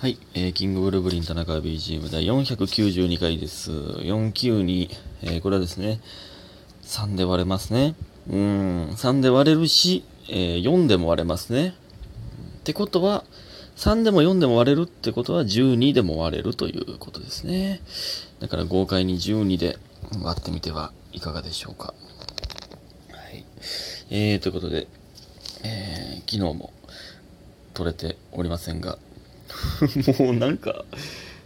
はい、えー、キングブルーブリン田中 BGM 第492回です。492、えー、これはですね、3で割れますね。うん、3で割れるし、えー、4でも割れますね。ってことは、3でも4でも割れるってことは12でも割れるということですね。だから豪快に12で割ってみてはいかがでしょうか。はい。えー、ということで、えー、昨日も取れておりませんが、もうなんか、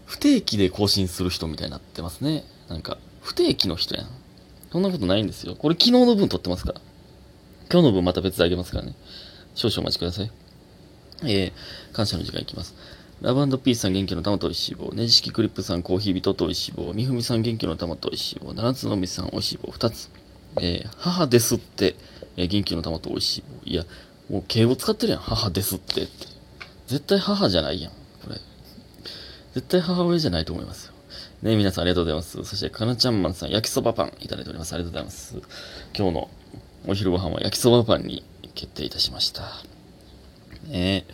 不定期で更新する人みたいになってますね。なんか、不定期の人やん。そんなことないんですよ。これ昨日の分撮ってますから。今日の分また別であげますからね。少々お待ちください。えー、感謝の時間いきます。ラブピースさん元気の玉とおいしい棒。ねじ式クリップさんコーヒー人とおいしい棒。みふみさん元気の玉とおいしい棒。七つのみさんおいしい棒2つ。えー、母ですって、えー元気の玉とおいしい棒。いや、もう敬語使ってるやん。母ですってって。絶対母じゃないやん。これ。絶対母親じゃないと思いますよ。ね皆さんありがとうございます。そして、かなちゃんマンさん、焼きそばパンいただいております。ありがとうございます。今日のお昼ご飯は焼きそばパンに決定いたしました。ね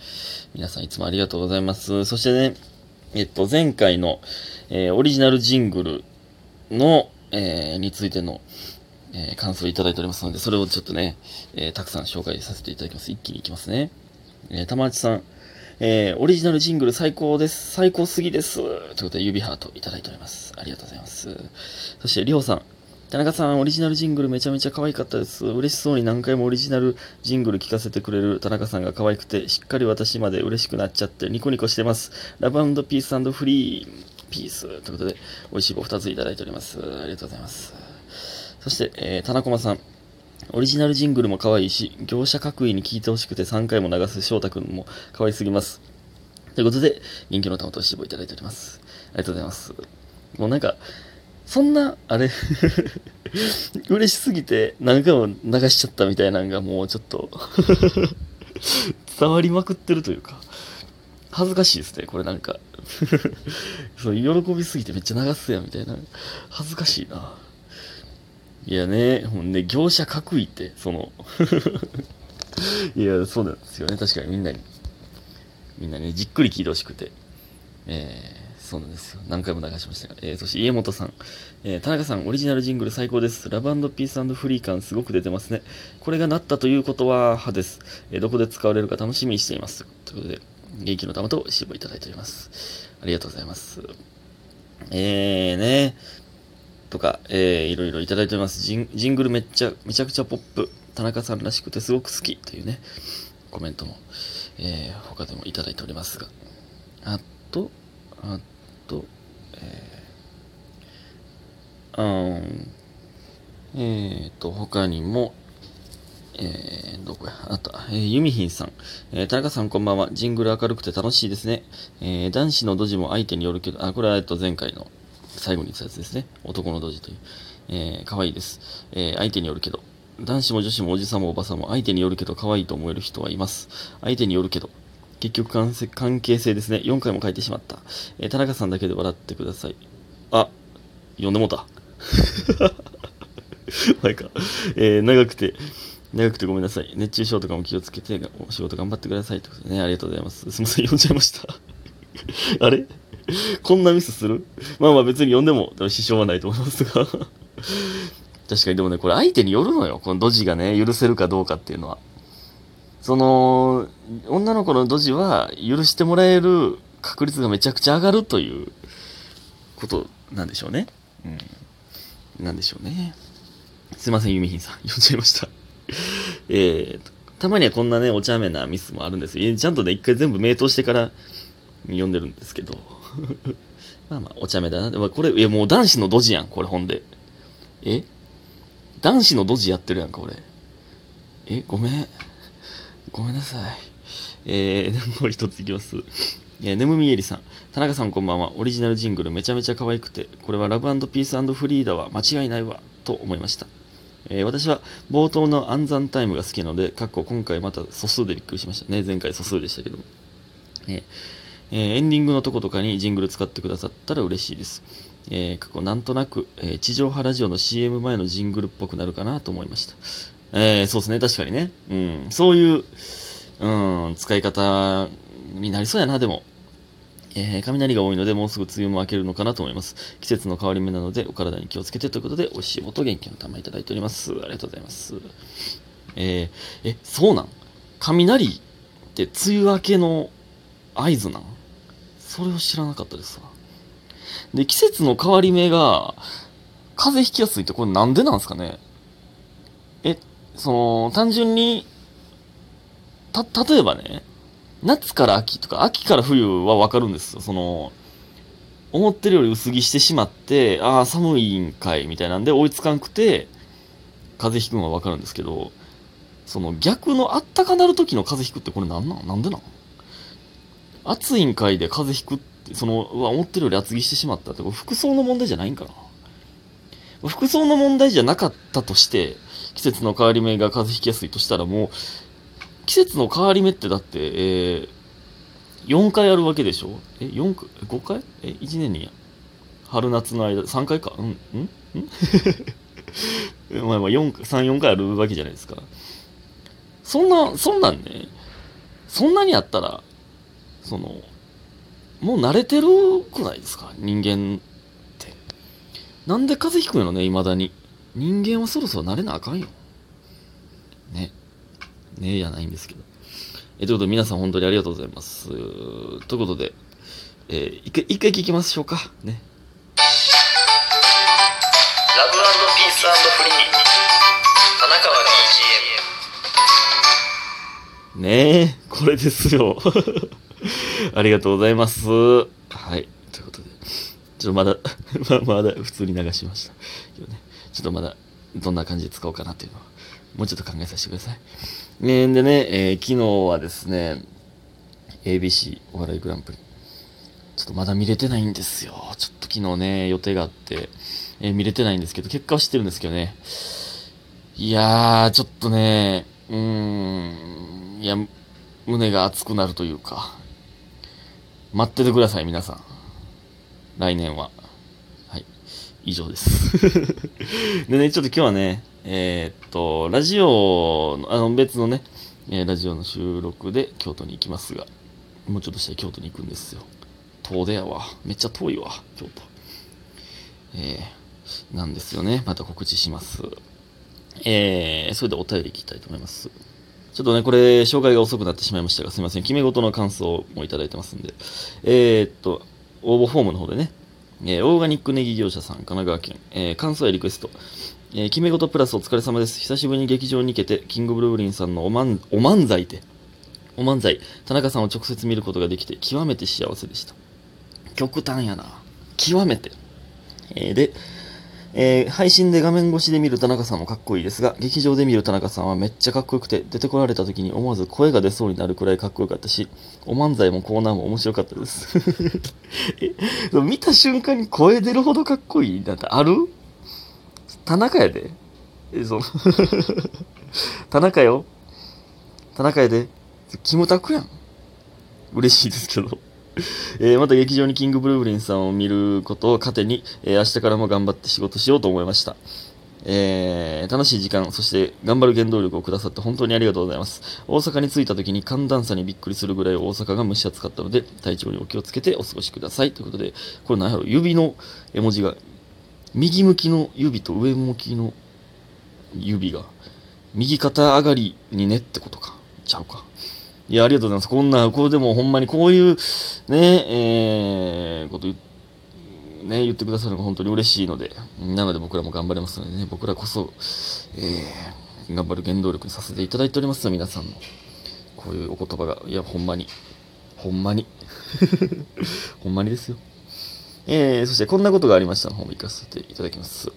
皆さんいつもありがとうございます。そしてね、えっと、前回の、えーオリジナルジングルの、えーについての、えー感想をいただいておりますので、それをちょっとね、えたくさん紹介させていただきます。一気にいきますね。えー、玉内さん、えーオリジナルジングル最高です。最高すぎです。ということで、指ハートいただいております。ありがとうございます。そして、りょうさん。田中さん、オリジナルジングルめちゃめちゃ可愛かったです。嬉しそうに何回もオリジナルジングル聞かせてくれる田中さんが可愛くて、しっかり私まで嬉しくなっちゃってニコニコしてます。ラブピースフリーピース。ということで、美味しい棒2ついただいております。ありがとうございます。そして、えー、田中駒さん。オリジナルジングルも可愛いし、業者各位に聞いてほしくて3回も流す翔太くんも可愛すぎます。ということで、元気の玉としぼいただいております。ありがとうございます。もうなんか、そんな、あれ、嬉しすぎて何回も流しちゃったみたいなのがもうちょっと、伝わりまくってるというか、恥ずかしいですね、これなんか。そう喜びすぎてめっちゃ流すやんみたいな。恥ずかしいな。いやね、ほんで、業者各位って、その、いや、そうなんですよね。確かにみんなに、みんなね、じっくり聞いてほしくて。えー、そうなんですよ。何回も流しましたが。えー、そして家元さん。えー、田中さん、オリジナルジングル最高です。ラブピースフリー感すごく出てますね。これがなったということは、派です。えーどこで使われるか楽しみにしています。ということで、元気の玉と支部いただいております。ありがとうございます。えーね、とか、えー、いろいろいただいてます。ジンジングルめっちゃ、めちゃくちゃポップ。田中さんらしくてすごく好きというね、コメントも、えー、他でもいただいておりますが。あと、あと、えー、あん、えーと、他にも、えー、どこや、あった、えー、ユミヒンさん。えー、田中さんこんばんは。ジングル明るくて楽しいですね。えー、男子のドジも相手によるけど、あ、これは、えっと、前回の最後に言ったやつですね。男のドジという。えー、可愛いです。えー、相手によるけど。男子も女子もおじさんもおばさんも相手によるけど可愛いと思える人はいます。相手によるけど。結局関係関係性ですね。4回も書いてしまった。えー、田中さんだけで笑ってください。あ、読 んでもうた。前か。えー、長くて、長くてごめんなさい。熱中症とかも気をつけて、お仕事頑張ってください。ということでね、ありがとうございます。すみません、読んじゃいました。あれ？こんなミスする？まあまあ別に読んでも支障はないと思いますが。確かにでもね、これ相手によるのよ。このドジがね、許せるかどうかっていうのは。その、女の子のドジは許してもらえる確率がめちゃくちゃ上がるということなんでしょうね。うん。なんでしょうね。すいません、ユミヒンさん。読んじゃいました。えー、たまにはこんなね、お茶目なミスもあるんですよ。ちゃんとね、一回全部名答してから読んでるんですけど。まあまあ、お茶目だな。これ、いやもう男子のドジやん、これほんで。え？男子のドジやってるやんか、俺。え、ごめん。ごめんなさい。えー、もう一ついきます。えー、ねむみえりさん。田中さんこんばんは。オリジナルジングルめちゃめちゃ可愛くて、これはラブピースフリーダは間違いないわ、と思いました。えー私は冒頭の暗算タイムが好きなので、かっこ今回また素数でびっくりしましたね。前回素数でしたけど。えーえーエンディングのとことかにジングル使ってくださったら嬉しいです。えー過去なんとなく、えー地上波ラジオの CM 前のジングルっぽくなるかなと思いました。えーそうですね、確かにね。うん、そういう、うん、使い方になりそうやな、でも。えー、雷が多いので、もうすぐ梅雨も明けるのかなと思います。季節の変わり目なので、お体に気をつけてということで、おいしい音元気の玉いただいております。ありがとうございます。えー、え、そうなん？雷って梅雨明けの合図なん？それを知らなかったですわ。で、季節の変わり目が、風邪ひきやすいってこれなんでなんですかね？え、その、単純に、た、例えばね、夏から秋とか、秋から冬はわかるんですよ。その、思ってるより薄着してしまって、ああ、寒いんかい、みたいなんで追いつかんくて、風邪ひくのはわかるんですけど、その逆のあったかなる時の風邪ひくってこれなんなんなんでなん？暑いんかいで風邪ひくって、その、うわ、思ってるより厚着してしまったって、これ服装の問題じゃないんかな。服装の問題じゃなかったとして、季節の変わり目が風邪ひきやすいとしたらもう、季節の変わり目ってだって、えー、4回あるわけでしょ？え、4回、5回？え、1年に春夏の間、3回か？うんんん？まあまあ4、3、4回あるわけじゃないですか。そんな、そんなんね、そんなにあったら、その、もう慣れてるくないですか？人間って。なんで風邪ひくんやろね、未だに。人間はそろそろ慣れなあかんよ。ね。ねえじゃないんですけど。えということで、皆さん本当にありがとうございます。ということで、えー、一回、一回聞きましょうか。ね。ねえ、これですよ。ありがとうございます。はい。ということで、ちょっとまだ ま、まだ普通に流しました。けどね、ちょっとまだ、どんな感じで使おうかなっていうのを、もうちょっと考えさせてください。ねでね、えー、昨日はですね、ABC お笑いグランプリ。ちょっとまだ見れてないんですよ。ちょっと昨日ね、予定があって、えー、見れてないんですけど、結果は知ってるんですけどね。いやー、ちょっとね、うーん、いや、胸が熱くなるというか、待っててください、皆さん。来年は。はい。以上です。でね、ちょっと今日はね、えー、っと、ラジオの、あの別のね、えー、ラジオの収録で京都に行きますが、もうちょっとしたら京都に行くんですよ。遠出やわ。めっちゃ遠いわ、京都。えー、なんですよね。また告知します。えー、それでお便りいきたいと思います。ちょっとね、これ、紹介が遅くなってしまいましたが、すいません。決め事の感想もいただいてますんで。えー、っと、応募フォームの方でね、えー、オーガニックネギ業者さん、神奈川県、えー、感想やリクエスト、えー、決め事プラスお疲れ様です。久しぶりに劇場に行けて、キングブルーリンさんのおまん、お漫才で、お漫才、田中さんを直接見ることができて、極めて幸せでした。極端やな。極めて。えー、で、えー、配信で画面越しで見る田中さんもかっこいいですが、劇場で見る田中さんはめっちゃかっこよくて、出てこられた時に思わず声が出そうになるくらいかっこよかったし、お漫才もコーナーも面白かったです。見た瞬間に声出るほどかっこいいなんてある？田中やで。え、その 田中よ。田中やで。キムタクやん。嬉しいですけど。えー、また劇場にキングブルーブリンさんを見ることを糧に、えー、明日からも頑張って仕事しようと思いました。えー、楽しい時間、そして頑張る原動力をくださって本当にありがとうございます。大阪に着いた時に寒暖差にびっくりするぐらい大阪が蒸し暑かったので、体調にお気をつけてお過ごしください。ということで、これ何やろ指の絵文字が右向きの指と上向きの指が、右肩上がりにねってことか。ちゃうか。いや、ありがとうございます。こんな、これでもほんまにこういう、ね、えー、こと言ね、言ってくださるのが本当に嬉しいので、なので僕らも頑張れますのでね、僕らこそ、えー、頑張る原動力にさせていただいております皆さんの。こういうお言葉が、いや、ほんまに、ほんまに、ほんまにですよ。えー、そしてこんなことがありましたの方も行かせていただきます。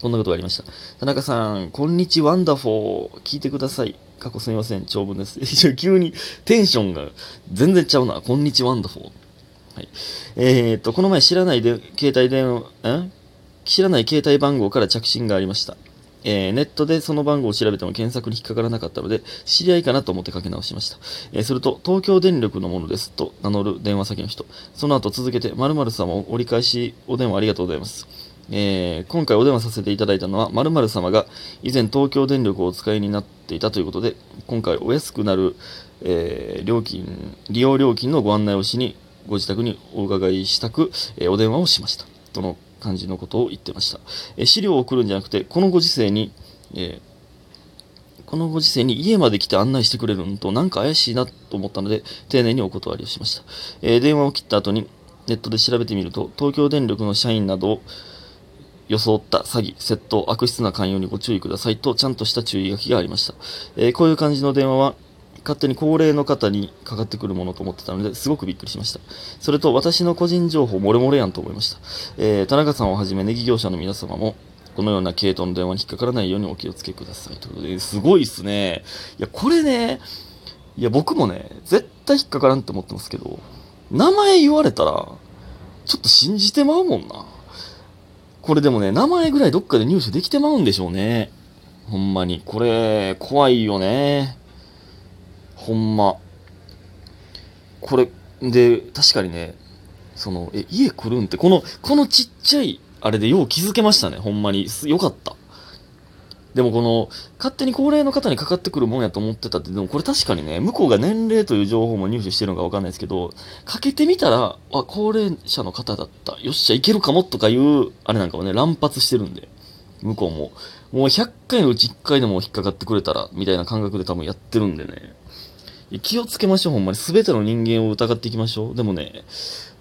こんなことがありました。田中さん、こんにちワンダフォー。聞いてください。過去すみません。長文です。急にテンションが全然ちゃうな。こんにちワンダフォー。はい。えー、っと、この前知らないで、携帯電話、ん知らない携帯番号から着信がありました。えー、ネットでその番号を調べても検索に引っかからなかったので、知り合いかなと思ってかけ直しました。えー、すると、東京電力のものですと名乗る電話先の人。その後続けて、〇〇様折り返しお電話ありがとうございます。えー、今回お電話させていただいたのは、〇〇様が以前東京電力をお使いになっていたということで、今回お安くなる、えー、料金、利用料金のご案内をしにご自宅にお伺いしたく、えーお電話をしました。との感じのことを言ってました。え資料を送るんじゃなくて、このご時世に、えこのご時世に家まで来て案内してくれるのとなんか怪しいなと思ったので、丁寧にお断りをしました。え電話を切った後にネットで調べてみると、東京電力の社員などを装った詐欺、窃盗、悪質な勧誘にご注意くださいと、ちゃんとした注意書きがありました。えーこういう感じの電話は、勝手に高齢の方にかかってくるものと思ってたので、すごくびっくりしました。それと、私の個人情報漏れ漏れやんと思いました。えー田中さんをはじめネギ業者の皆様も、このような系統の電話に引っかからないようにお気をつけください。ということで、すごいっすね。いや、これね、いや、僕もね、絶対引っかからんって思ってますけど、名前言われたら、ちょっと信じてまうもんな。これでもね、名前ぐらいどっかで入手できてまうんでしょうね。ほんまに。これ、怖いよね。ほんま。これ、で、確かにね、その、え、家来るんって、この、このちっちゃい、あれでよう気づけましたね、ほんまに。よかった。でもこの、勝手に高齢の方にかかってくるもんやと思ってたって、でもこれ確かにね、向こうが年齢という情報も入手してるのかわかんないですけど、かけてみたら、あ、高齢者の方だった。よっしゃ、いけるかもとかいう、あれなんかもね、乱発してるんで、向こうも。もう100回のうち1回でも引っかかってくれたら、みたいな感覚で多分やってるんでね。気をつけましょう、ほんまに。全ての人間を疑っていきましょう。でもね、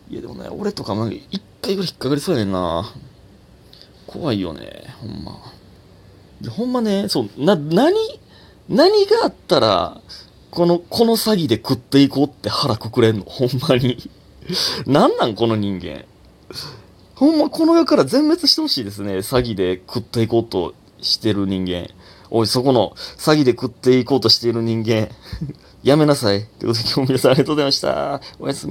いやでもね、俺とかも1回ぐらい引っかかりそうやねんな。怖いよね、ほんま。ほんまね、そう、な、何、何があったら、この、この詐欺で食っていこうって腹くくれんの？ほんまに。なんなんこの人間？ほんまこの世から全滅してほしいですね。詐欺で食っていこうとしてる人間。おい、そこの詐欺で食っていこうとしている人間。やめなさい。ということで今日も皆さんありがとうございました。おやすみ。